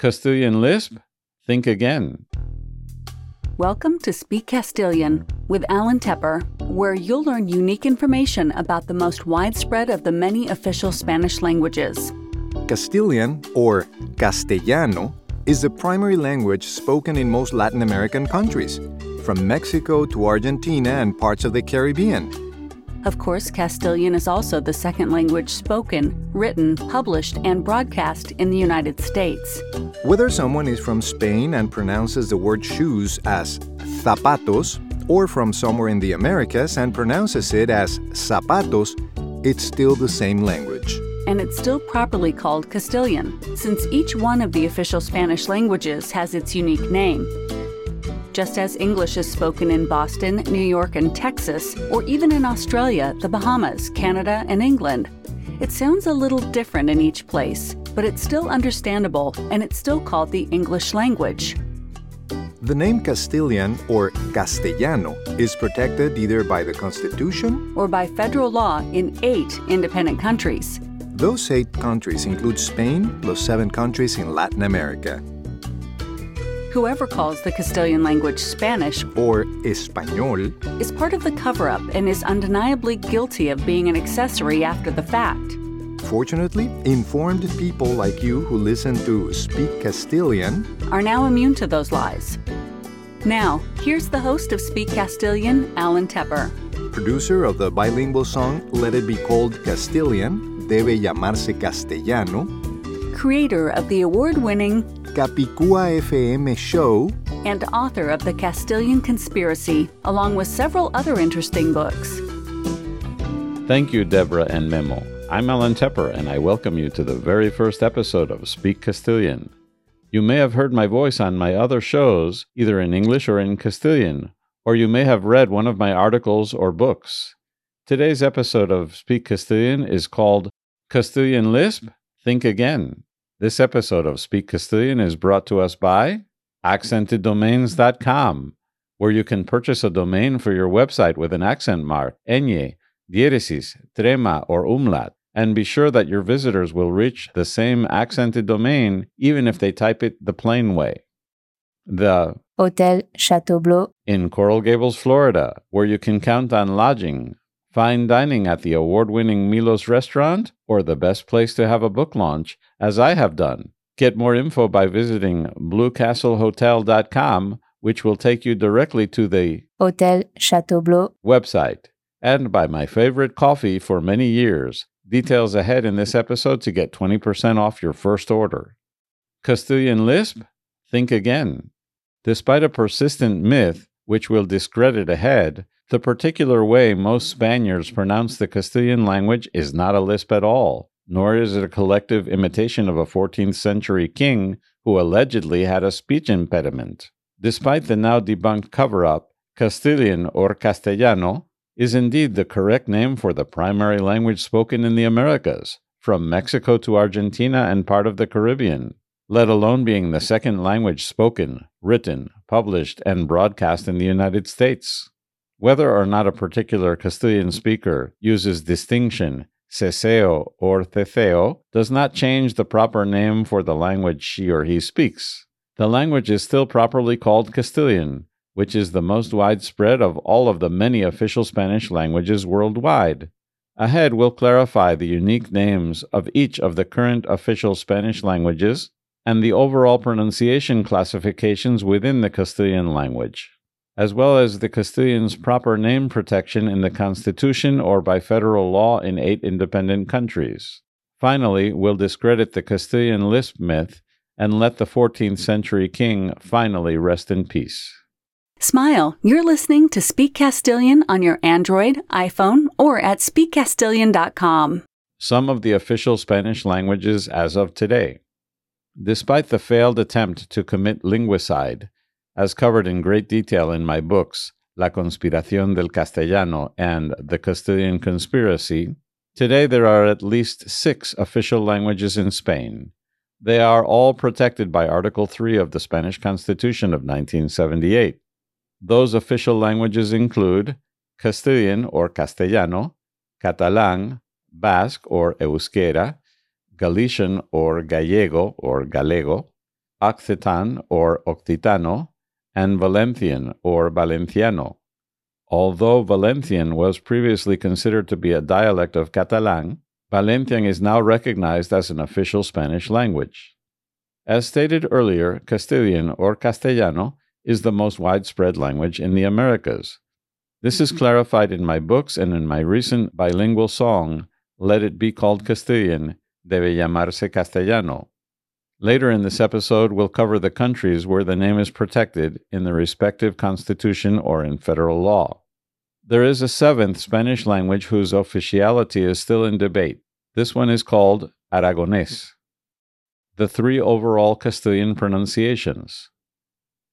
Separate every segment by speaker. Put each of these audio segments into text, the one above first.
Speaker 1: Castilian lisp? Think again.
Speaker 2: Welcome to Speak Castilian with Alan Tepper, where you'll learn unique information about the most widespread of the many official Spanish languages.
Speaker 3: Castilian, or Castellano, is the primary language spoken in most Latin American countries, from Mexico to Argentina and parts of the Caribbean.
Speaker 2: Of course, Castilian is also the second language spoken, written, published, and broadcast in the United States.
Speaker 3: Whether someone is from Spain and pronounces the word shoes as zapatos, or from somewhere in the Americas and pronounces it as zapatos, it's still the same language.
Speaker 2: And it's still properly called Castilian, since each one of the official Spanish languages has its unique name just as English is spoken in Boston, New York, and Texas, or even in Australia, the Bahamas, Canada, and England. It sounds a little different in each place, but it's still understandable and it's still called the English language.
Speaker 3: The name Castilian or Castellano is protected either by the Constitution
Speaker 2: or by federal law in eight independent countries.
Speaker 3: Those eight countries include Spain plus seven countries in Latin America.
Speaker 2: Whoever calls the Castilian language Spanish
Speaker 3: or Español
Speaker 2: is part of the cover up and is undeniably guilty of being an accessory after the fact.
Speaker 3: Fortunately, informed people like you who listen to Speak Castilian
Speaker 2: are now immune to those lies. Now, here's the host of Speak Castilian, Alan Tepper.
Speaker 3: Producer of the bilingual song Let It Be Called Castilian, Debe Llamarse Castellano.
Speaker 2: Creator of the award winning
Speaker 3: Capicua FM show,
Speaker 2: and author of The Castilian Conspiracy, along with several other interesting books.
Speaker 1: Thank you, Deborah and Memo. I'm Alan Tepper, and I welcome you to the very first episode of Speak Castilian. You may have heard my voice on my other shows, either in English or in Castilian, or you may have read one of my articles or books. Today's episode of Speak Castilian is called Castilian Lisp? Think Again. This episode of Speak Castilian is brought to us by accenteddomains.com, where you can purchase a domain for your website with an accent mark, ñ, diéresis, trema, or umlaut, and be sure that your visitors will reach the same accented domain even if they type it the plain way. The
Speaker 4: Hotel Chateau Bleu.
Speaker 1: in Coral Gables, Florida, where you can count on lodging, fine dining at the award winning Milos restaurant, or the best place to have a book launch, as I have done. Get more info by visiting bluecastlehotel.com, which will take you directly to the
Speaker 4: Hotel Chateau
Speaker 1: website, and by my favorite coffee for many years. Details ahead in this episode to get 20% off your first order. Castilian Lisp? Think again. Despite a persistent myth, which we'll discredit ahead, the particular way most Spaniards pronounce the Castilian language is not a lisp at all, nor is it a collective imitation of a 14th century king who allegedly had a speech impediment. Despite the now debunked cover up, Castilian or Castellano is indeed the correct name for the primary language spoken in the Americas, from Mexico to Argentina and part of the Caribbean, let alone being the second language spoken, written, published, and broadcast in the United States. Whether or not a particular Castilian speaker uses distinction, seseo or ceceo, does not change the proper name for the language she or he speaks. The language is still properly called Castilian, which is the most widespread of all of the many official Spanish languages worldwide. Ahead, we'll clarify the unique names of each of the current official Spanish languages and the overall pronunciation classifications within the Castilian language as well as the Castilian's proper name protection in the Constitution or by federal law in eight independent countries. Finally, we'll discredit the Castilian lisp myth and let the 14th century king finally rest in peace.
Speaker 2: Smile, you're listening to Speak Castilian on your Android, iPhone, or at speakcastilian.com.
Speaker 1: Some of the official Spanish languages as of today. Despite the failed attempt to commit linguicide, as covered in great detail in my books, La Conspiración del Castellano and The Castilian Conspiracy, today there are at least six official languages in Spain. They are all protected by Article 3 of the Spanish Constitution of 1978. Those official languages include Castilian or Castellano, Catalan, Basque or Euskera, Galician or Gallego or Galego, Occitan or Occitano, and Valencian or Valenciano. Although Valencian was previously considered to be a dialect of Catalan, Valencian is now recognized as an official Spanish language. As stated earlier, Castilian or Castellano is the most widespread language in the Americas. This is clarified in my books and in my recent bilingual song, Let It Be Called Castilian, Debe Llamarse Castellano. Later in this episode, we'll cover the countries where the name is protected in the respective constitution or in federal law. There is a seventh Spanish language whose officiality is still in debate. This one is called Aragonés. The three overall Castilian pronunciations.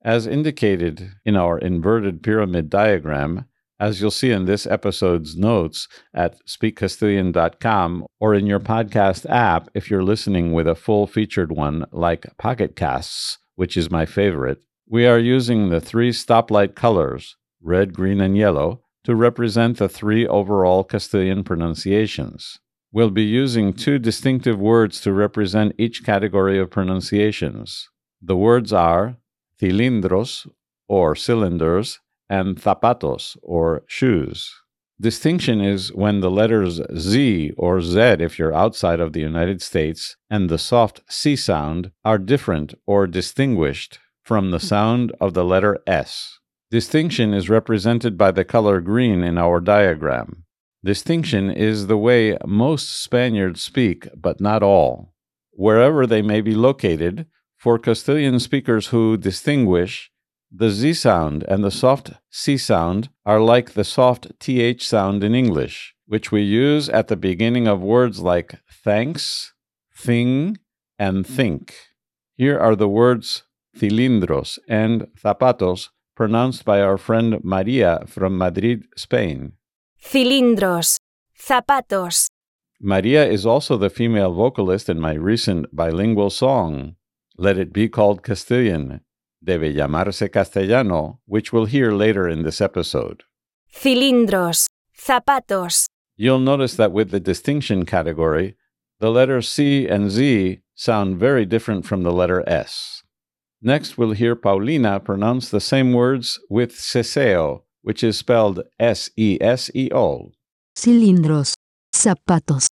Speaker 1: As indicated in our inverted pyramid diagram, as you'll see in this episode's notes at speakcastilian.com or in your podcast app if you're listening with a full featured one like Pocket Casts, which is my favorite, we are using the three stoplight colors, red, green, and yellow, to represent the three overall Castilian pronunciations. We'll be using two distinctive words to represent each category of pronunciations. The words are cilindros, or cylinders, and zapatos, or shoes. Distinction is when the letters Z or Z, if you're outside of the United States, and the soft C sound are different or distinguished from the sound of the letter S. Distinction is represented by the color green in our diagram. Distinction is the way most Spaniards speak, but not all. Wherever they may be located, for Castilian speakers who distinguish, the Z sound and the soft C sound are like the soft TH sound in English, which we use at the beginning of words like thanks, thing, and think. Here are the words cilindros and zapatos pronounced by our friend Maria from Madrid, Spain.
Speaker 5: Cilindros. Zapatos.
Speaker 1: Maria is also the female vocalist in my recent bilingual song, Let It Be Called Castilian, debe llamarse castellano, which we'll hear later in this episode.
Speaker 5: Cilindros. Zapatos.
Speaker 1: You'll notice that with the distinction category, the letters C and Z sound very different from the letter S. Next, we'll hear Paulina pronounce the same words with seseo, which is spelled S E S E O.
Speaker 6: cilindros, zapatos,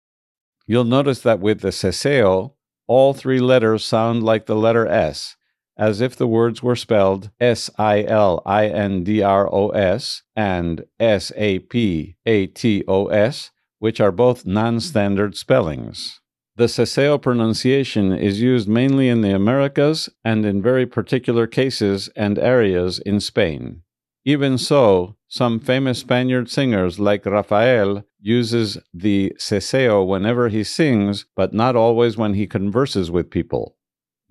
Speaker 1: You'll notice that with the seseo, all three letters sound like the letter S, as if the words were spelled S I L I N D R O S and S A P A T O S, which are both non standard spellings. The seseo pronunciation is used mainly in the Americas and in very particular cases and areas in Spain. Even so, some famous Spaniard singers like Rafael uses the seseo whenever he sings, but not always when he converses with people.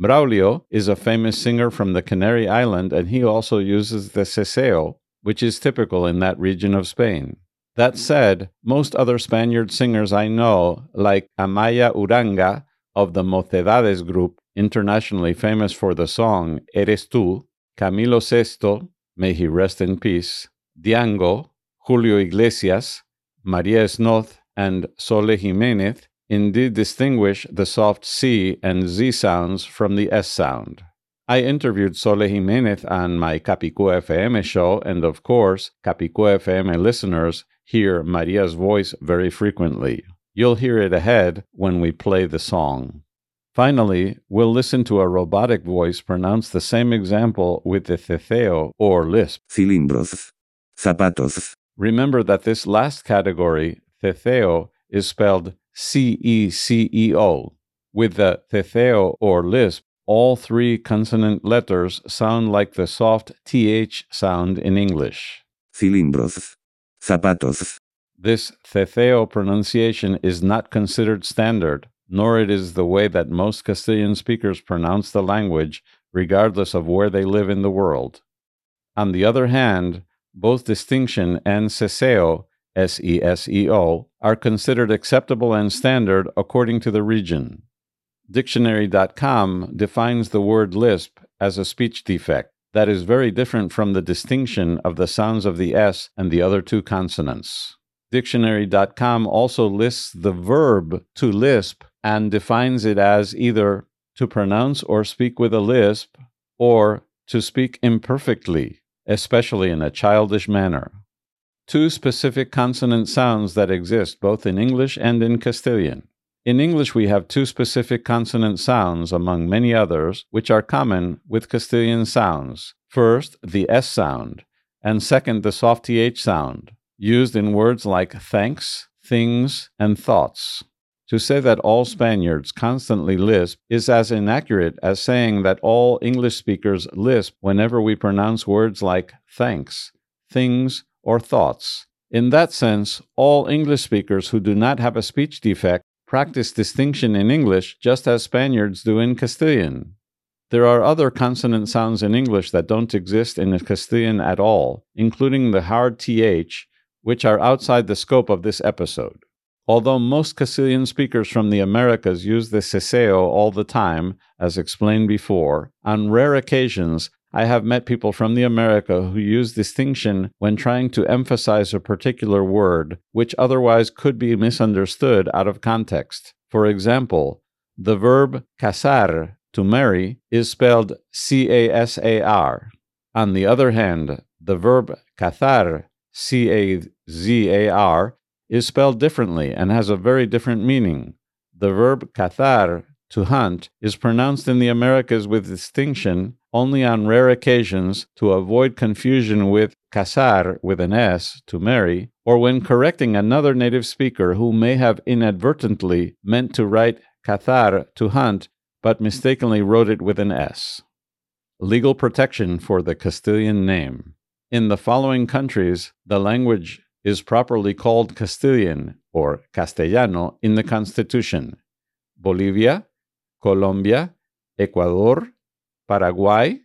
Speaker 1: Braulio is a famous singer from the Canary Island, and he also uses the seseo, which is typical in that region of Spain. That said, most other Spaniard singers I know, like Amaya Uranga of the Mocedades group, internationally famous for the song Eres tú, Camilo Sesto, may he rest in peace, Dyango, Julio Iglesias, Maria Snoth, and Sole Giménez, indeed distinguish the soft C and Z sounds from the S sound. I interviewed Sole Giménez on my Capicua FM show, and of course, Capicua FM listeners hear Maria's voice very frequently. You'll hear it ahead when we play the song. Finally, we'll listen to a robotic voice pronounce the same example with the ceceo or lisp.
Speaker 7: cilindros, zapatos,
Speaker 1: Remember that this last category, ceceo, is spelled C E C E O. With the ceceo or lisp, all three consonant letters sound like the soft TH sound in English.
Speaker 7: cilindros, zapatos,
Speaker 1: This ceceo pronunciation is not considered standard, nor it is the way that most Castilian speakers pronounce the language, regardless of where they live in the world. On the other hand, both distinction and seseo, S E S E O, are considered acceptable and standard according to the region. Dictionary.com defines the word lisp as a speech defect that is very different from the distinction of the sounds of the S and the other two consonants. Dictionary.com also lists the verb to lisp and defines it as either to pronounce or speak with a lisp, or to speak imperfectly, especially in a childish manner. Two specific consonant sounds that exist both in English and in Castilian. In English, we have two specific consonant sounds, among many others, which are common with Castilian sounds. First, the S sound, and second, the soft TH sound, used in words like thanks, things, and thoughts. To say that all Spaniards constantly lisp is as inaccurate as saying that all English speakers lisp whenever we pronounce words like thanks, things, or thoughts. In that sense, all English speakers who do not have a speech defect practice distinction in English just as Spaniards do in Castilian. There are other consonant sounds in English that don't exist in Castilian at all, including the hard th, which are outside the scope of this episode. Although most Castilian speakers from the Americas use the seseo all the time, as explained before, on rare occasions I have met people from the America who use distinction when trying to emphasize a particular word, which otherwise could be misunderstood out of context. For example, the verb casar, to marry, is spelled C A S A R. On the other hand, the verb cazar, C A Z A R, is spelled differently and has a very different meaning. The verb cazar, to hunt, is pronounced in the Americas with distinction only on rare occasions to avoid confusion with casar with an S, to marry, or when correcting another native speaker who may have inadvertently meant to write cazar, to hunt, but mistakenly wrote it with an S. Legal protection for the Castilian name. In the following countries, the language is properly called Castilian or Castellano in the Constitution Bolivia, Colombia, Ecuador, Paraguay,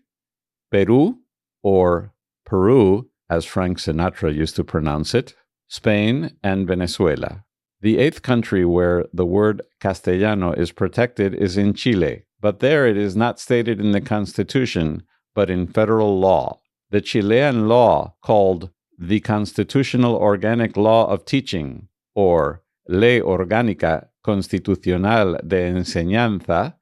Speaker 1: Peru, or Peru, as Frank Sinatra used to pronounce it, Spain, and Venezuela. The eighth country where the word Castellano is protected is in Chile, but there it is not stated in the Constitution, but in federal law. The Chilean law, called the Constitutional Organic Law of Teaching, or Ley Orgánica Constitucional de Enseñanza,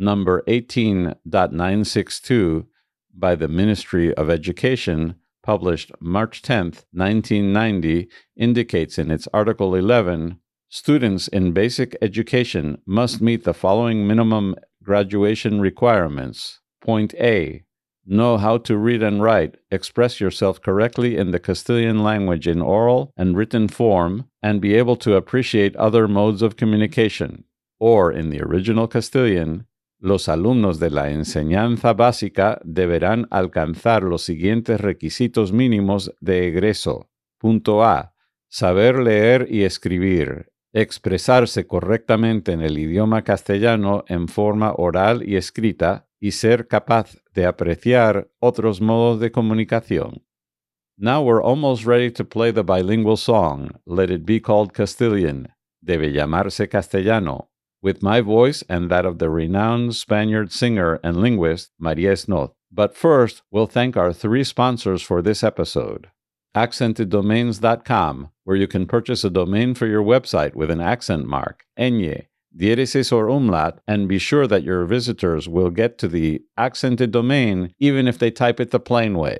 Speaker 1: number 18.962 by the Ministry of Education, published March 10, 1990, indicates in its Article 11 students in basic education must meet the following minimum graduation requirements. Point A Know how to read and write, express yourself correctly in the Castilian language in oral and written form, and be able to appreciate other modes of communication. Or, in the original Castilian, los alumnos de la enseñanza básica deberán alcanzar los siguientes requisitos mínimos de egreso. Punto A. Saber leer y escribir. Expresarse correctamente en el idioma castellano en forma oral y escrita y ser capaz de apreciar otros modos de comunicación. Now we're almost ready to play the bilingual song, Let It Be Called Castilian, Debe llamarse castellano, with my voice and that of the renowned Spaniard singer and linguist Maria Snoth. But first, we'll thank our three sponsors for this episode. AccentedDomains.com, where you can purchase a domain for your website with an accent mark, ñ, diéresis or umlaut, and be sure that your visitors will get to the accented domain even if they type it the plain way.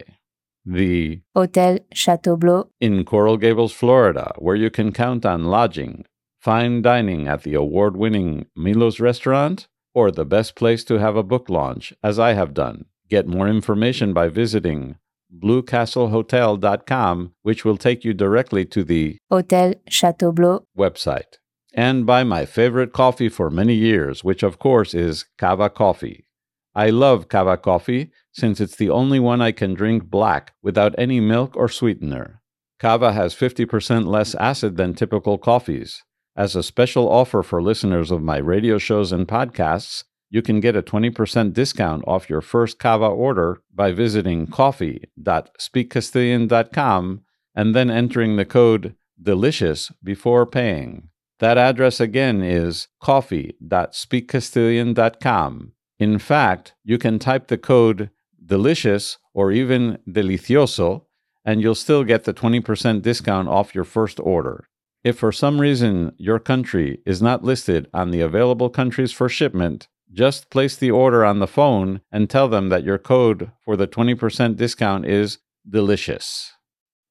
Speaker 1: The
Speaker 4: Hotel Chateaubleu,
Speaker 1: in Coral Gables, Florida, where you can count on lodging, fine dining at the award winning Milo's restaurant, or the best place to have a book launch, as I have done. Get more information by visiting bluecastlehotel.com, which will take you directly to the
Speaker 4: Hotel Chateaubleu,
Speaker 1: website. And by my favorite coffee for many years, which of course is Cava Coffee. I love Cava Coffee since it's the only one I can drink black without any milk or sweetener. Cava has 50% less acid than typical coffees. As a special offer for listeners of my radio shows and podcasts, you can get a 20% discount off your first Cava order by visiting coffee.speakcastilian.com and then entering the code DELICIOUS before paying. That address again is coffee.speakcastilian.com. In fact, you can type the code DELICIOUS or even DELICIOSO, and you'll still get the 20% discount off your first order. If for some reason your country is not listed on the available countries for shipment, Just place the order on the phone and tell them that your code for the 20% discount is delicious.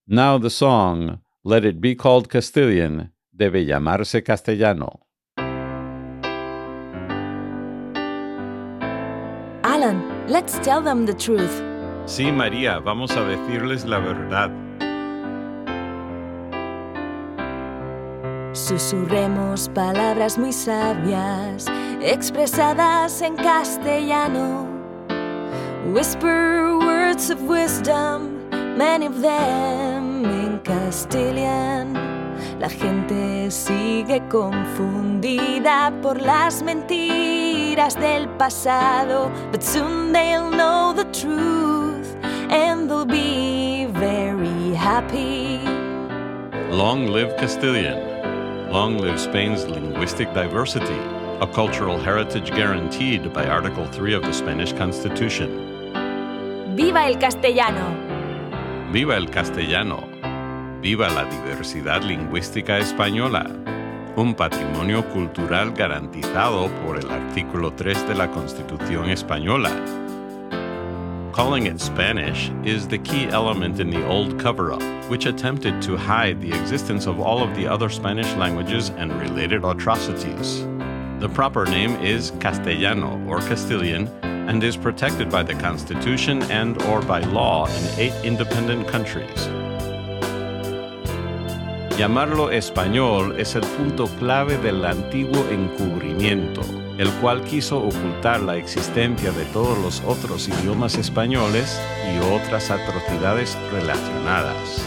Speaker 1: Now the song, Let It Be Called Castilian, debe llamarse castellano.
Speaker 5: Alan, let's tell them the truth.
Speaker 1: Sí, María, vamos a decirles la verdad.
Speaker 5: Susurremos palabras muy sabias, expresadas en castellano. Whisper words of wisdom, many of them in Castilian. La gente sigue confundida por las mentiras del pasado, but soon they'll know the truth and they'll be very happy.
Speaker 1: Long live Castilian. Long live Spain's linguistic diversity, a cultural heritage guaranteed by Article 3 of the Spanish Constitution.
Speaker 5: ¡Viva el castellano!
Speaker 1: Viva el castellano. Viva la diversidad lingüística española. Un patrimonio cultural garantizado por el artículo 3 de la Constitución española. Calling it Spanish is the key element in the old cover up, which attempted to hide the existence of all of the other Spanish languages and related atrocities. The proper name is Castellano or Castilian and is protected by the Constitution and or by law in eight independent countries. Llamarlo español es el punto clave del antiguo encubrimiento, el cual quiso ocultar la existencia de todos los otros idiomas españoles y otras atrocidades relacionadas.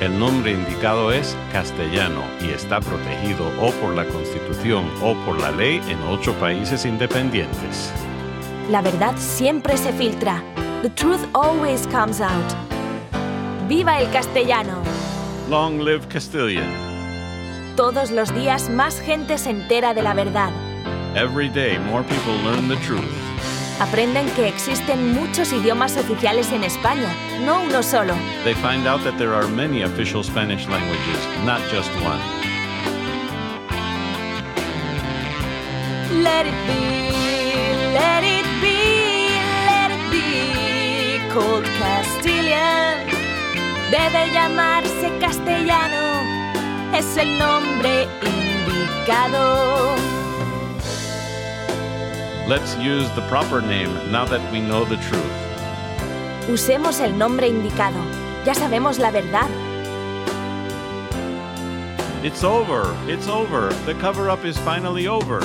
Speaker 1: El nombre indicado es castellano y está protegido o por la Constitución o por la ley en ocho países independientes.
Speaker 5: La verdad siempre se filtra. The truth always comes out. ¡Viva el castellano!
Speaker 1: Long live Castilian.
Speaker 5: Todos los días más gente se entera de la verdad.
Speaker 1: Every day more people learn the truth.
Speaker 5: Aprenden que existen muchos idiomas oficiales en España, no uno solo.
Speaker 1: They find out that there are many official Spanish languages, not just one.
Speaker 5: Let it be, let it be, let it be called Castilian. Debe llamarse castellano, es el nombre indicado.
Speaker 1: Let's use the proper name now that we know the truth.
Speaker 5: Usemos el nombre indicado. Ya sabemos la verdad.
Speaker 1: It's over. It's over. The cover up is finally over.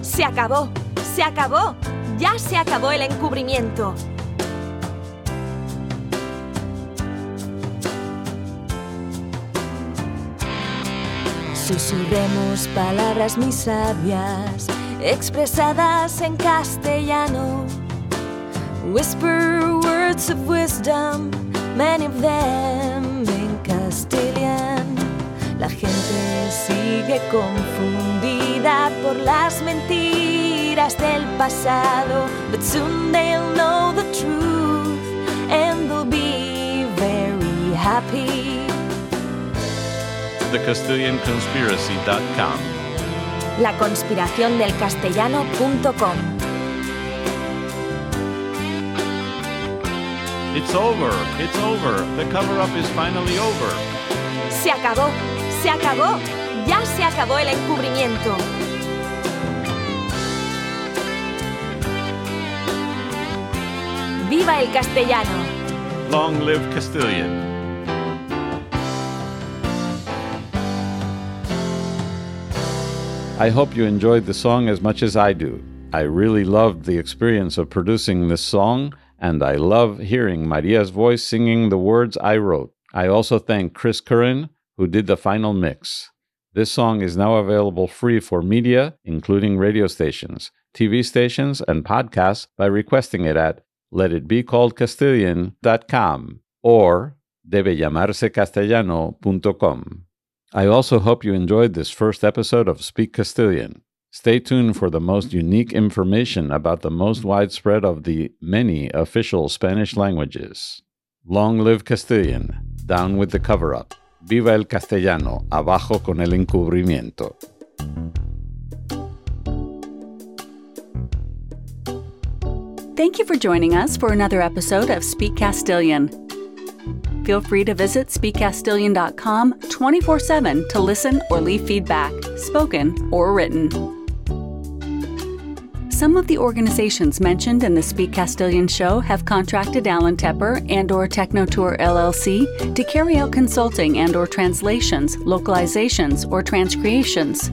Speaker 5: Se acabó, se acabó. Ya se acabó el encubrimiento. Susurremos palabras muy sabias, expresadas en castellano. Whisper words of wisdom, many of them in Castilian. La gente sigue confundida por las mentiras del pasado, but soon they'll know the truth and they'll be very happy.
Speaker 1: TheCastilianConspiracy.com.
Speaker 5: La conspiración del castellano.com.
Speaker 1: It's over. It's over. The cover up is finally over.
Speaker 5: Se acabó, se acabó. Ya se acabó el encubrimiento. ¡Viva el castellano!
Speaker 1: Long live Castilian. I hope you enjoyed the song as much as I do. I really loved the experience of producing this song, and I love hearing Maria's voice singing the words I wrote. I also thank Chris Curran, who did the final mix. This song is now available free for media, including radio stations, TV stations, and podcasts by requesting it at letitbecalledcastilian.com or debellamarsecastellano.com. I also hope you enjoyed this first episode of Speak Castilian. Stay tuned for the most unique information about the most widespread of the many official Spanish languages. Long live Castilian, down with the cover up. Viva el castellano, abajo con el encubrimiento.
Speaker 2: Thank you for joining us for another episode of Speak Castilian. Feel free to visit speakcastilian.com 24 7 to listen or leave feedback, spoken or written. Some of the organizations mentioned in the Speak Castilian show have contracted Alan Tepper and or Technotour LLC to carry out consulting and or translations, localizations, or transcreations.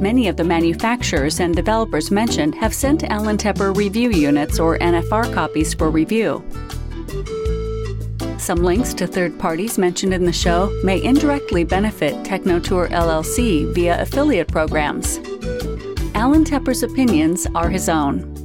Speaker 2: Many of the manufacturers and developers mentioned have sent Alan Tepper review units or NFR copies for review. Some links to third parties mentioned in the show may indirectly benefit Technotour LLC via affiliate programs. Alan Tepper's opinions are his own.